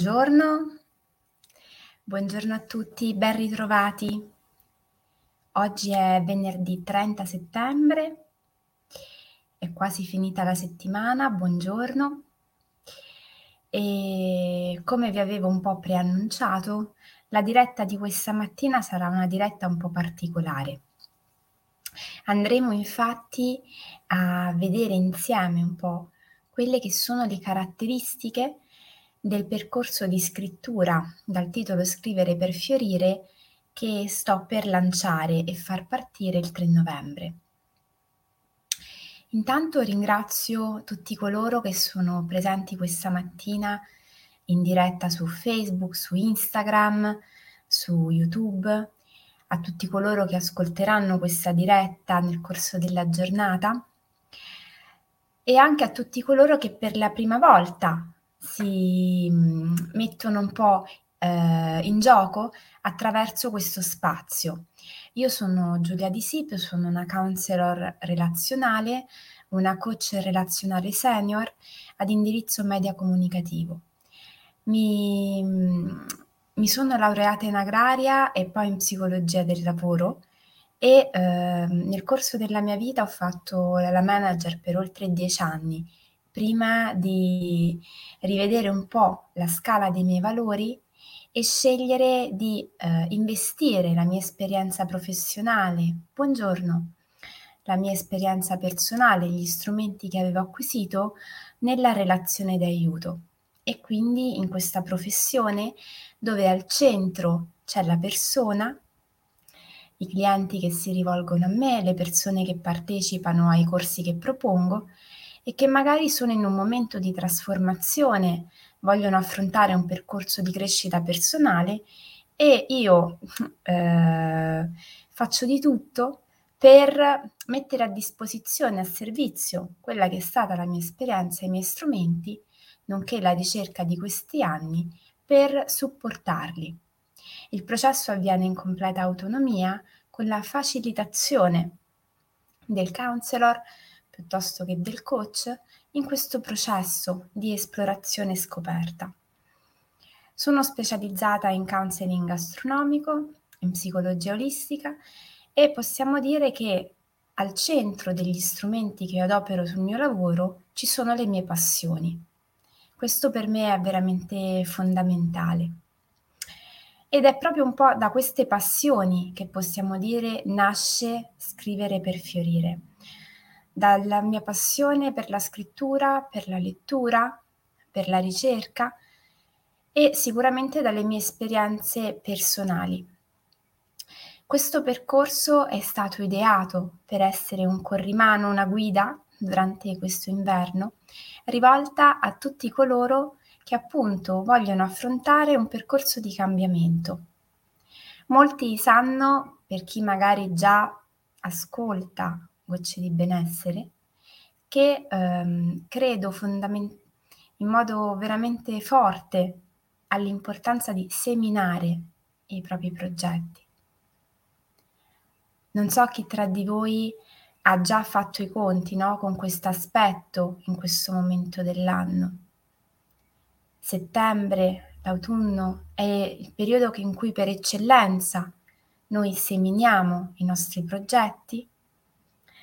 Buongiorno, buongiorno a tutti, ben ritrovati. Oggi è venerdì 30 settembre, è quasi finita la settimana, buongiorno. E come vi avevo un po' preannunciato, la diretta di questa mattina sarà una diretta un po' particolare. Andremo infatti a vedere insieme un po' quelle che sono le caratteristiche del percorso di scrittura dal titolo Scrivere per fiorire che sto per lanciare e far partire il 3 novembre. Intanto ringrazio tutti coloro che sono presenti questa mattina in diretta su Facebook, su Instagram, su YouTube, a tutti coloro che ascolteranno questa diretta nel corso della giornata e anche a tutti coloro che per la prima volta si mm, mettono un po' eh, in gioco attraverso questo spazio. Io sono Giulia Di Sipio, sono una counselor relazionale, una coach relazionale senior ad indirizzo media comunicativo. Mi, mm, mi sono laureata in agraria e poi in psicologia del lavoro e eh, nel corso della mia vita ho fatto la manager per oltre dieci anni prima di rivedere un po' la scala dei miei valori e scegliere di eh, investire la mia esperienza professionale, buongiorno, la mia esperienza personale, gli strumenti che avevo acquisito nella relazione di aiuto. E quindi in questa professione dove al centro c'è la persona, i clienti che si rivolgono a me, le persone che partecipano ai corsi che propongo e che magari sono in un momento di trasformazione, vogliono affrontare un percorso di crescita personale e io eh, faccio di tutto per mettere a disposizione, a servizio, quella che è stata la mia esperienza, i miei strumenti, nonché la ricerca di questi anni, per supportarli. Il processo avviene in completa autonomia con la facilitazione del counselor piuttosto che del coach in questo processo di esplorazione e scoperta. Sono specializzata in counseling astronomico, in psicologia olistica e possiamo dire che al centro degli strumenti che adopero sul mio lavoro ci sono le mie passioni. Questo per me è veramente fondamentale. Ed è proprio un po' da queste passioni che possiamo dire nasce scrivere per fiorire dalla mia passione per la scrittura, per la lettura, per la ricerca e sicuramente dalle mie esperienze personali. Questo percorso è stato ideato per essere un corrimano, una guida durante questo inverno, rivolta a tutti coloro che appunto vogliono affrontare un percorso di cambiamento. Molti sanno, per chi magari già ascolta gocce di benessere, che ehm, credo fondament- in modo veramente forte all'importanza di seminare i propri progetti. Non so chi tra di voi ha già fatto i conti no, con questo aspetto in questo momento dell'anno. Settembre, l'autunno è il periodo in cui per eccellenza noi seminiamo i nostri progetti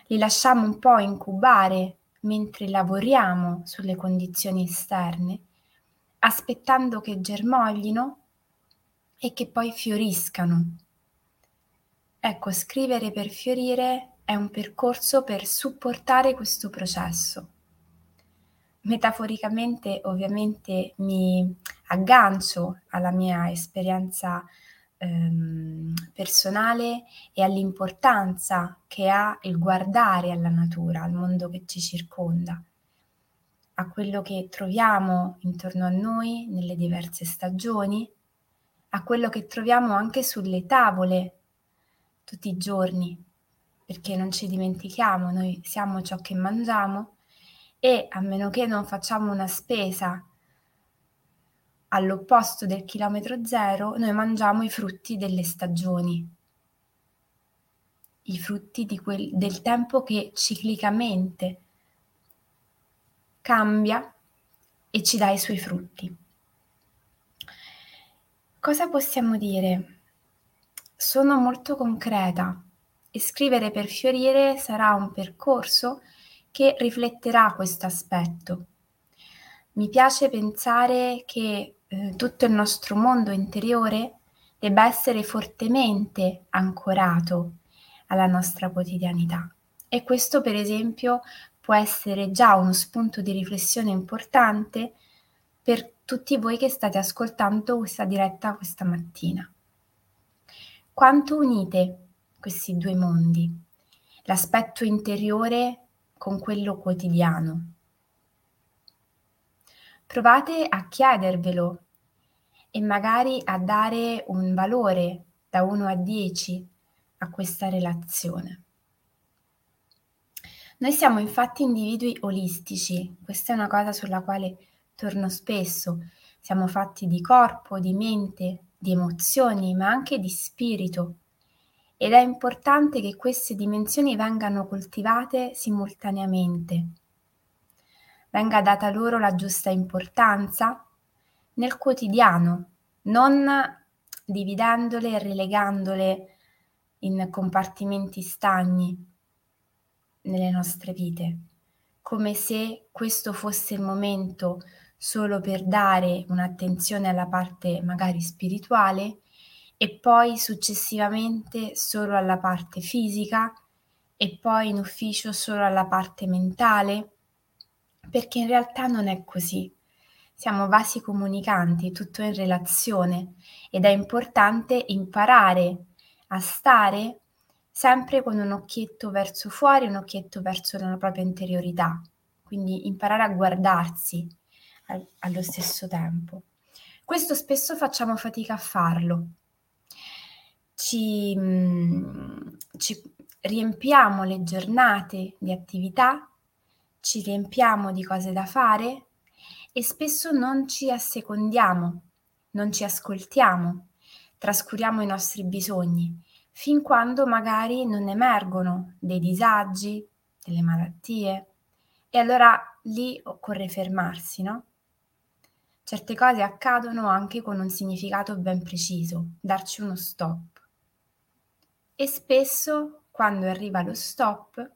li lasciamo un po' incubare mentre lavoriamo sulle condizioni esterne, aspettando che germoglino e che poi fioriscano. Ecco, scrivere per fiorire è un percorso per supportare questo processo. Metaforicamente ovviamente mi aggancio alla mia esperienza ehm, personale e all'importanza che ha il guardare alla natura, al mondo che ci circonda, a quello che troviamo intorno a noi nelle diverse stagioni, a quello che troviamo anche sulle tavole tutti i giorni, perché non ci dimentichiamo, noi siamo ciò che mangiamo e a meno che non facciamo una spesa all'opposto del chilometro zero, noi mangiamo i frutti delle stagioni, i frutti quel, del tempo che ciclicamente cambia e ci dà i suoi frutti. Cosa possiamo dire? Sono molto concreta e scrivere per fiorire sarà un percorso che rifletterà questo aspetto. Mi piace pensare che eh, tutto il nostro mondo interiore debba essere fortemente ancorato alla nostra quotidianità e questo per esempio può essere già uno spunto di riflessione importante per tutti voi che state ascoltando questa diretta questa mattina. Quanto unite questi due mondi, l'aspetto interiore con quello quotidiano? Provate a chiedervelo e magari a dare un valore da 1 a 10 a questa relazione. Noi siamo infatti individui olistici, questa è una cosa sulla quale torno spesso. Siamo fatti di corpo, di mente, di emozioni, ma anche di spirito. Ed è importante che queste dimensioni vengano coltivate simultaneamente. Venga data loro la giusta importanza nel quotidiano, non dividendole e relegandole in compartimenti stagni nelle nostre vite, come se questo fosse il momento solo per dare un'attenzione alla parte magari spirituale e poi successivamente solo alla parte fisica e poi in ufficio solo alla parte mentale, perché in realtà non è così. Siamo vasi comunicanti, tutto in relazione ed è importante imparare a stare sempre con un occhietto verso fuori un occhietto verso la propria interiorità. Quindi imparare a guardarsi al, allo stesso tempo. Questo spesso facciamo fatica a farlo. Ci, mm, ci riempiamo le giornate di attività, ci riempiamo di cose da fare e spesso non ci assecondiamo, non ci ascoltiamo, trascuriamo i nostri bisogni, fin quando magari non emergono dei disagi, delle malattie. E allora lì occorre fermarsi, no? Certe cose accadono anche con un significato ben preciso, darci uno stop. E spesso, quando arriva lo stop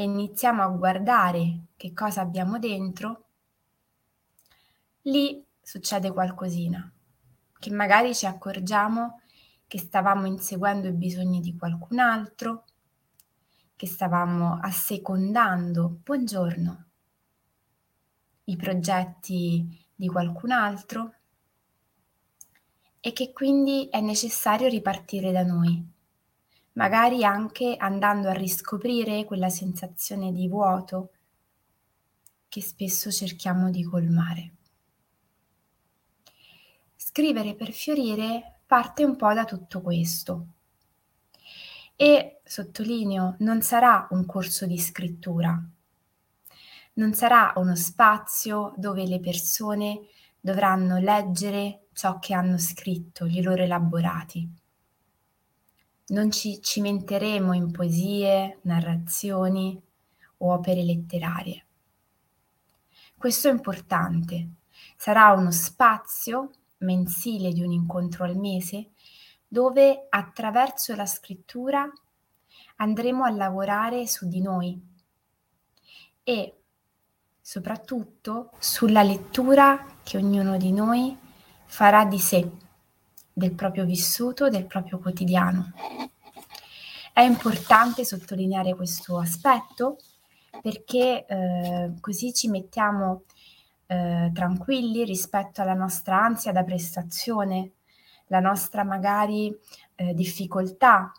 e iniziamo a guardare che cosa abbiamo dentro, lì succede qualcosina, che magari ci accorgiamo che stavamo inseguendo i bisogni di qualcun altro, che stavamo assecondando, buongiorno, i progetti di qualcun altro e che quindi è necessario ripartire da noi, magari anche andando a riscoprire quella sensazione di vuoto che spesso cerchiamo di colmare. Scrivere per fiorire parte un po' da tutto questo. E sottolineo, non sarà un corso di scrittura, non sarà uno spazio dove le persone dovranno leggere ciò che hanno scritto, gli loro elaborati. Non ci cimenteremo in poesie, narrazioni o opere letterarie. Questo è importante. Sarà uno spazio mensile di un incontro al mese, dove attraverso la scrittura andremo a lavorare su di noi e soprattutto sulla lettura che ognuno di noi farà di sé, del proprio vissuto, del proprio quotidiano. È importante sottolineare questo aspetto perché eh, così ci mettiamo eh, tranquilli rispetto alla nostra ansia da prestazione, la nostra magari eh, difficoltà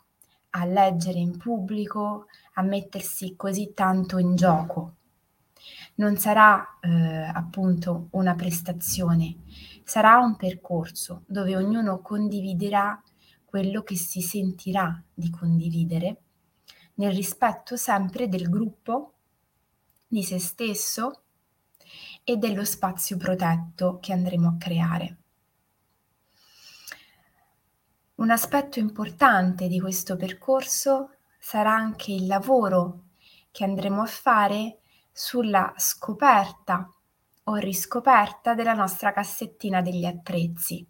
a leggere in pubblico, a mettersi così tanto in gioco. Non sarà eh, appunto una prestazione, sarà un percorso dove ognuno condividerà quello che si sentirà di condividere, nel rispetto sempre del gruppo, di se stesso e dello spazio protetto che andremo a creare. Un aspetto importante di questo percorso sarà anche il lavoro che andremo a fare sulla scoperta o riscoperta della nostra cassettina degli attrezzi,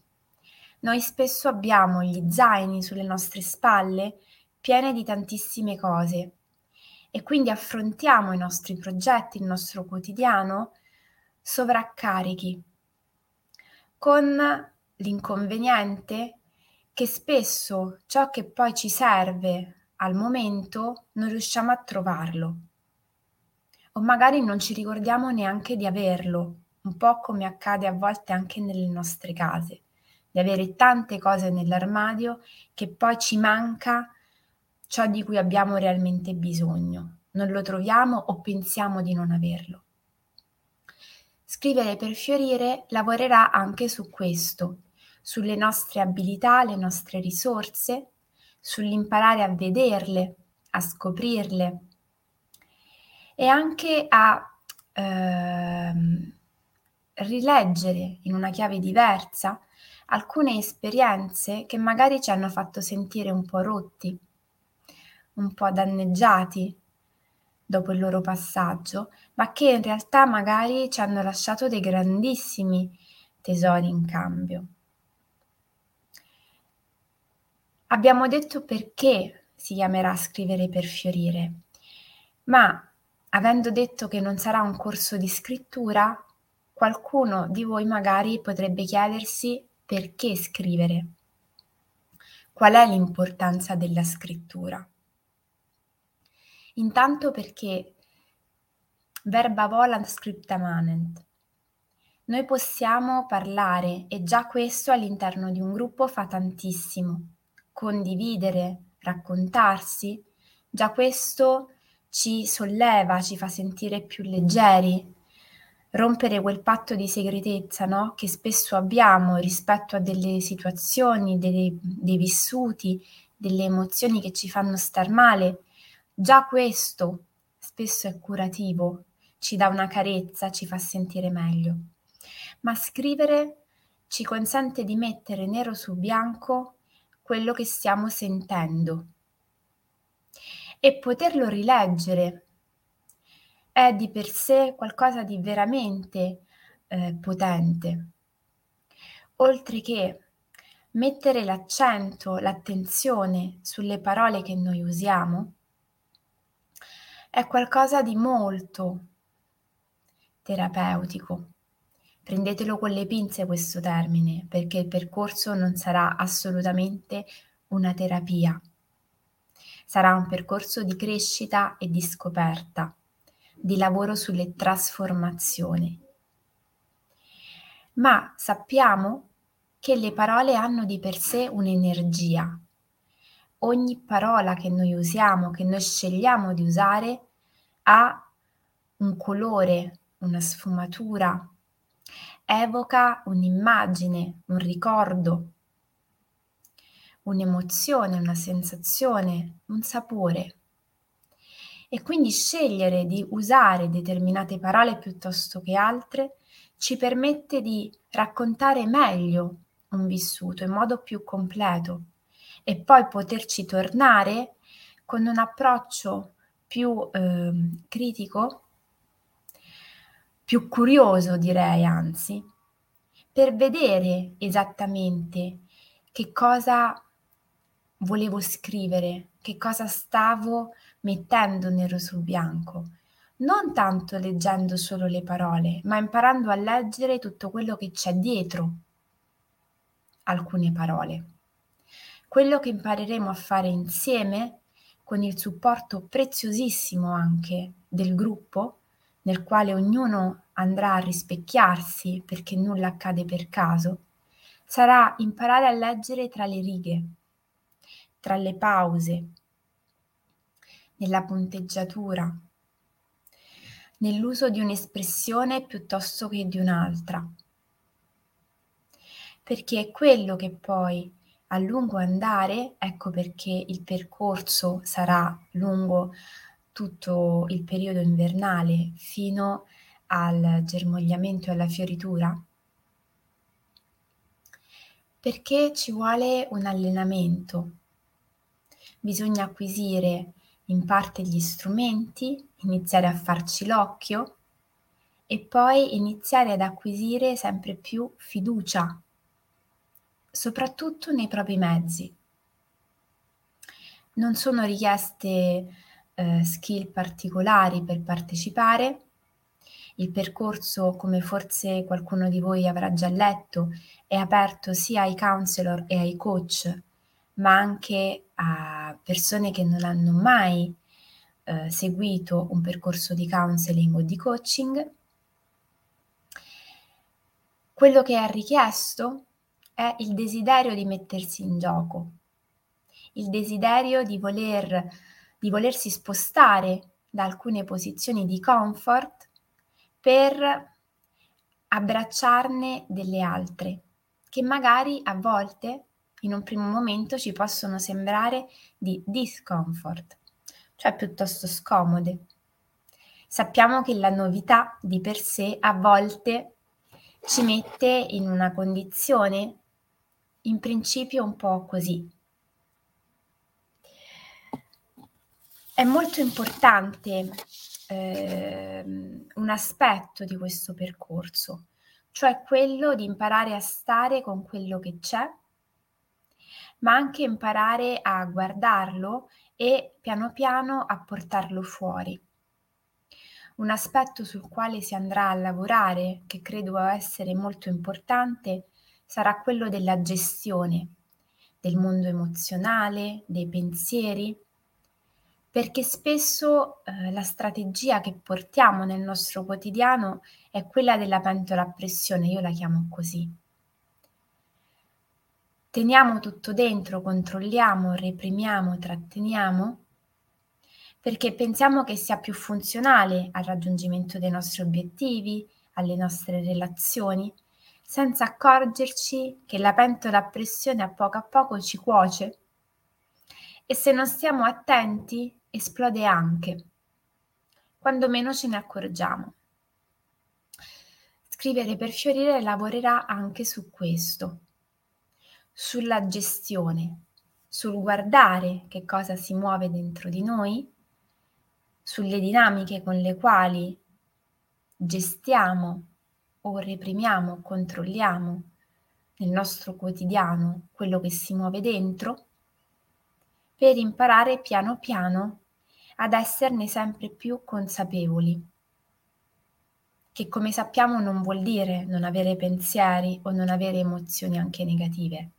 noi spesso abbiamo gli zaini sulle nostre spalle piene di tantissime cose e quindi affrontiamo i nostri progetti, il nostro quotidiano sovraccarichi, con l'inconveniente che spesso ciò che poi ci serve al momento non riusciamo a trovarlo o magari non ci ricordiamo neanche di averlo, un po' come accade a volte anche nelle nostre case, di avere tante cose nell'armadio che poi ci manca ciò di cui abbiamo realmente bisogno, non lo troviamo o pensiamo di non averlo. Scrivere per fiorire lavorerà anche su questo, sulle nostre abilità, le nostre risorse, sull'imparare a vederle, a scoprirle e anche a ehm, rileggere in una chiave diversa alcune esperienze che magari ci hanno fatto sentire un po' rotti, un po' danneggiati dopo il loro passaggio, ma che in realtà magari ci hanno lasciato dei grandissimi tesori in cambio. Abbiamo detto perché si chiamerà Scrivere per fiorire, ma avendo detto che non sarà un corso di scrittura, qualcuno di voi magari potrebbe chiedersi perché scrivere. Qual è l'importanza della scrittura? Intanto perché verba volant scripta manent. Noi possiamo parlare e già questo all'interno di un gruppo fa tantissimo. Condividere, raccontarsi, già questo ci solleva, ci fa sentire più leggeri, rompere quel patto di segretezza no? che spesso abbiamo rispetto a delle situazioni, dei, dei vissuti, delle emozioni che ci fanno star male Già questo spesso è curativo, ci dà una carezza, ci fa sentire meglio. Ma scrivere ci consente di mettere nero su bianco quello che stiamo sentendo e poterlo rileggere è di per sé qualcosa di veramente eh, potente. Oltre che mettere l'accento, l'attenzione sulle parole che noi usiamo, è qualcosa di molto terapeutico. Prendetelo con le pinze questo termine, perché il percorso non sarà assolutamente una terapia. Sarà un percorso di crescita e di scoperta, di lavoro sulle trasformazioni. Ma sappiamo che le parole hanno di per sé un'energia, ogni parola che noi usiamo, che noi scegliamo di usare, ha un colore, una sfumatura, evoca un'immagine, un ricordo, un'emozione, una sensazione, un sapore. E quindi scegliere di usare determinate parole piuttosto che altre ci permette di raccontare meglio un vissuto in modo più completo e poi poterci tornare con un approccio più eh, critico, più curioso direi anzi, per vedere esattamente che cosa volevo scrivere, che cosa stavo mettendo nero su bianco, non tanto leggendo solo le parole, ma imparando a leggere tutto quello che c'è dietro alcune parole. Quello che impareremo a fare insieme, con il supporto preziosissimo anche del gruppo, nel quale ognuno andrà a rispecchiarsi perché nulla accade per caso, sarà imparare a leggere tra le righe, tra le pause, nella punteggiatura, nell'uso di un'espressione piuttosto che di un'altra, perché è quello che poi a lungo andare, ecco perché il percorso sarà lungo tutto il periodo invernale fino al germogliamento e alla fioritura, perché ci vuole un allenamento. Bisogna acquisire in parte gli strumenti, iniziare a farci l'occhio e poi iniziare ad acquisire sempre più fiducia soprattutto nei propri mezzi. Non sono richieste eh, skill particolari per partecipare. Il percorso, come forse qualcuno di voi avrà già letto, è aperto sia ai counselor e ai coach, ma anche a persone che non hanno mai eh, seguito un percorso di counseling o di coaching. Quello che è richiesto è il desiderio di mettersi in gioco, il desiderio di, voler, di volersi spostare da alcune posizioni di comfort per abbracciarne delle altre, che magari a volte, in un primo momento, ci possono sembrare di discomfort, cioè piuttosto scomode. Sappiamo che la novità di per sé a volte ci mette in una condizione in principio un po' così, È molto importante eh, un aspetto di questo percorso, cioè quello di imparare a stare con quello che c'è, ma anche imparare a guardarlo e piano piano a portarlo fuori. Un aspetto sul quale si andrà a lavorare, che credo essere molto importante, sarà quello della gestione del mondo emozionale, dei pensieri, perché spesso eh, la strategia che portiamo nel nostro quotidiano è quella della pentola a pressione, io la chiamo così. Teniamo tutto dentro, controlliamo, reprimiamo, tratteniamo, perché pensiamo che sia più funzionale al raggiungimento dei nostri obiettivi, alle nostre relazioni, senza accorgerci che la pentola a pressione a poco a poco ci cuoce e se non stiamo attenti esplode anche, quando meno ce ne accorgiamo. Scrivere per fiorire lavorerà anche su questo, sulla gestione, sul guardare che cosa si muove dentro di noi, sulle dinamiche con le quali gestiamo o reprimiamo, controlliamo nel nostro quotidiano quello che si muove dentro, per imparare piano piano ad esserne sempre più consapevoli, che come sappiamo non vuol dire non avere pensieri o non avere emozioni anche negative,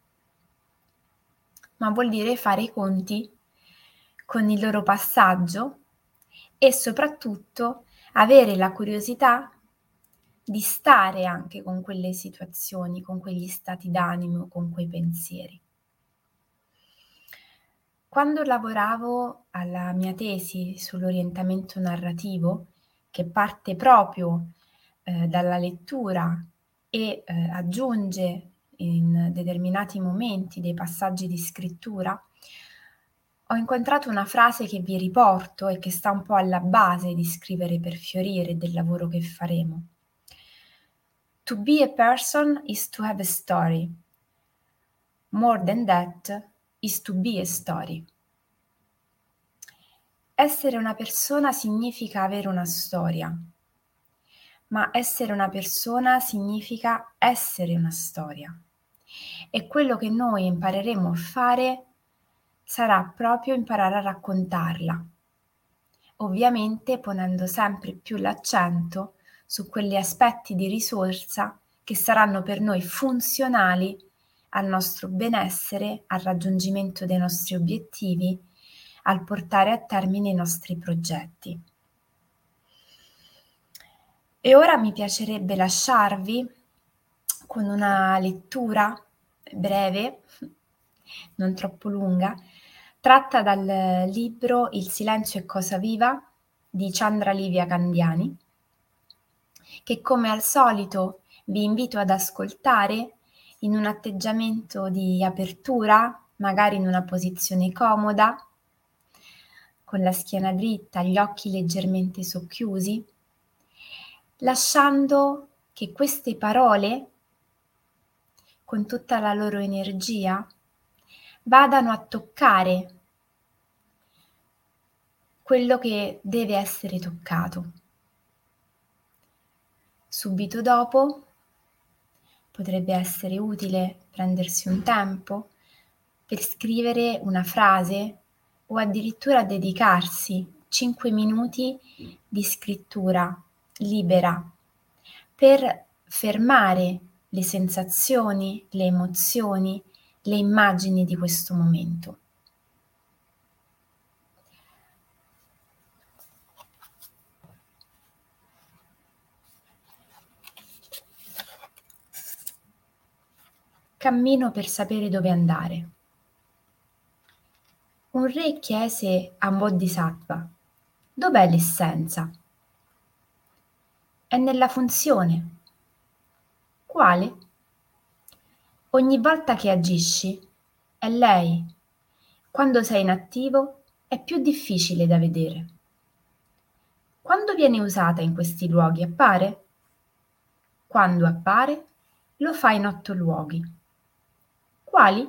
ma vuol dire fare i conti con il loro passaggio e soprattutto avere la curiosità di stare anche con quelle situazioni, con quegli stati d'animo, con quei pensieri. Quando lavoravo alla mia tesi sull'orientamento narrativo, che parte proprio eh, dalla lettura e eh, aggiunge in determinati momenti dei passaggi di scrittura, ho incontrato una frase che vi riporto e che sta un po' alla base di scrivere per fiorire del lavoro che faremo. To be a person is to have a story. More than that, is to be a story. Essere una persona significa avere una storia, ma essere una persona significa essere una storia. E quello che noi impareremo a fare sarà proprio imparare a raccontarla, ovviamente ponendo sempre più l'accento su quegli aspetti di risorsa che saranno per noi funzionali al nostro benessere, al raggiungimento dei nostri obiettivi, al portare a termine i nostri progetti. E ora mi piacerebbe lasciarvi con una lettura breve, non troppo lunga, tratta dal libro Il silenzio è cosa viva di Chandra Livia Candiani, che come al solito vi invito ad ascoltare in un atteggiamento di apertura, magari in una posizione comoda, con la schiena dritta, gli occhi leggermente socchiusi, lasciando che queste parole, con tutta la loro energia, vadano a toccare quello che deve essere toccato. Subito dopo potrebbe essere utile prendersi un tempo per scrivere una frase o addirittura dedicarsi 5 minuti di scrittura libera per fermare le sensazioni, le emozioni, le immagini di questo momento. Cammino per sapere dove andare. Un re chiese a Bodhisattva, dov'è l'essenza? È nella funzione. Quale? Ogni volta che agisci, è lei. Quando sei inattivo, è più difficile da vedere. Quando viene usata in questi luoghi appare? Quando appare, lo fa in otto luoghi. Quali?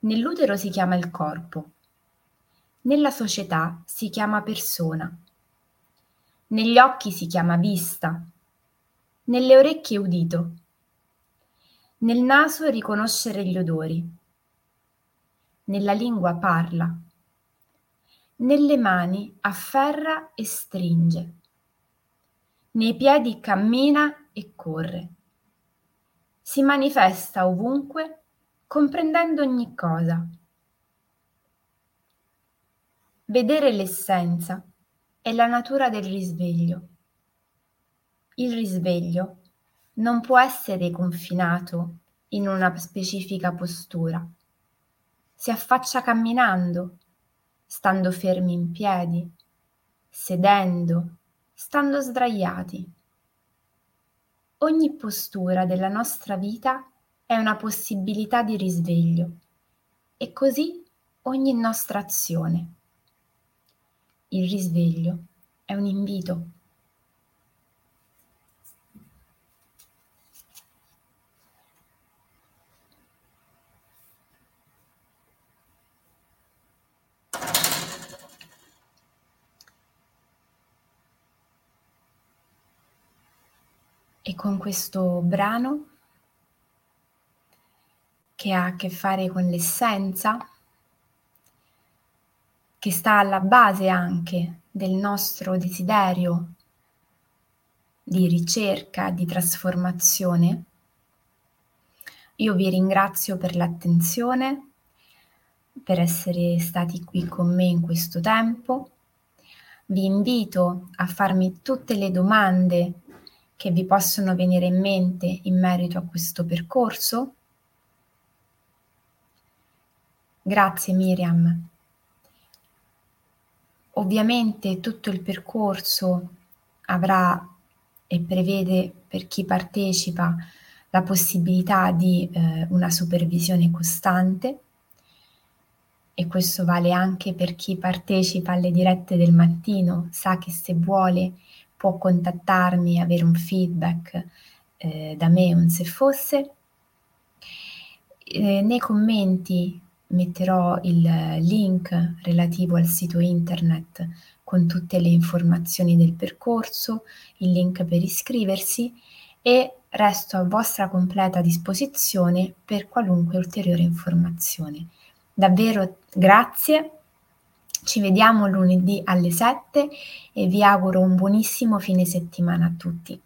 Nell'utero si chiama il corpo. Nella società si chiama persona. Negli occhi si chiama vista. Nelle orecchie udito. Nel naso riconoscere gli odori. Nella lingua parla. Nelle mani afferra e stringe. Nei piedi cammina e corre si manifesta ovunque, comprendendo ogni cosa. Vedere l'essenza è la natura del risveglio. Il risveglio non può essere confinato in una specifica postura. Si affaccia camminando, stando fermi in piedi, sedendo, stando sdraiati. Ogni postura della nostra vita è una possibilità di risveglio e così ogni nostra azione. Il risveglio è un invito. E con questo brano che ha a che fare con l'essenza, che sta alla base anche del nostro desiderio di ricerca, di trasformazione. Io vi ringrazio per l'attenzione, per essere stati qui con me in questo tempo. Vi invito a farmi tutte le domande che vi possono venire in mente in merito a questo percorso? Grazie Miriam. Ovviamente tutto il percorso avrà e prevede per chi partecipa la possibilità di eh, una supervisione costante e questo vale anche per chi partecipa alle dirette del mattino, sa che se vuole può contattarmi, avere un feedback eh, da me, un se fosse. Eh, nei commenti metterò il link relativo al sito internet con tutte le informazioni del percorso, il link per iscriversi e resto a vostra completa disposizione per qualunque ulteriore informazione. Davvero grazie ci vediamo lunedì alle 7 e vi auguro un buonissimo fine settimana a tutti.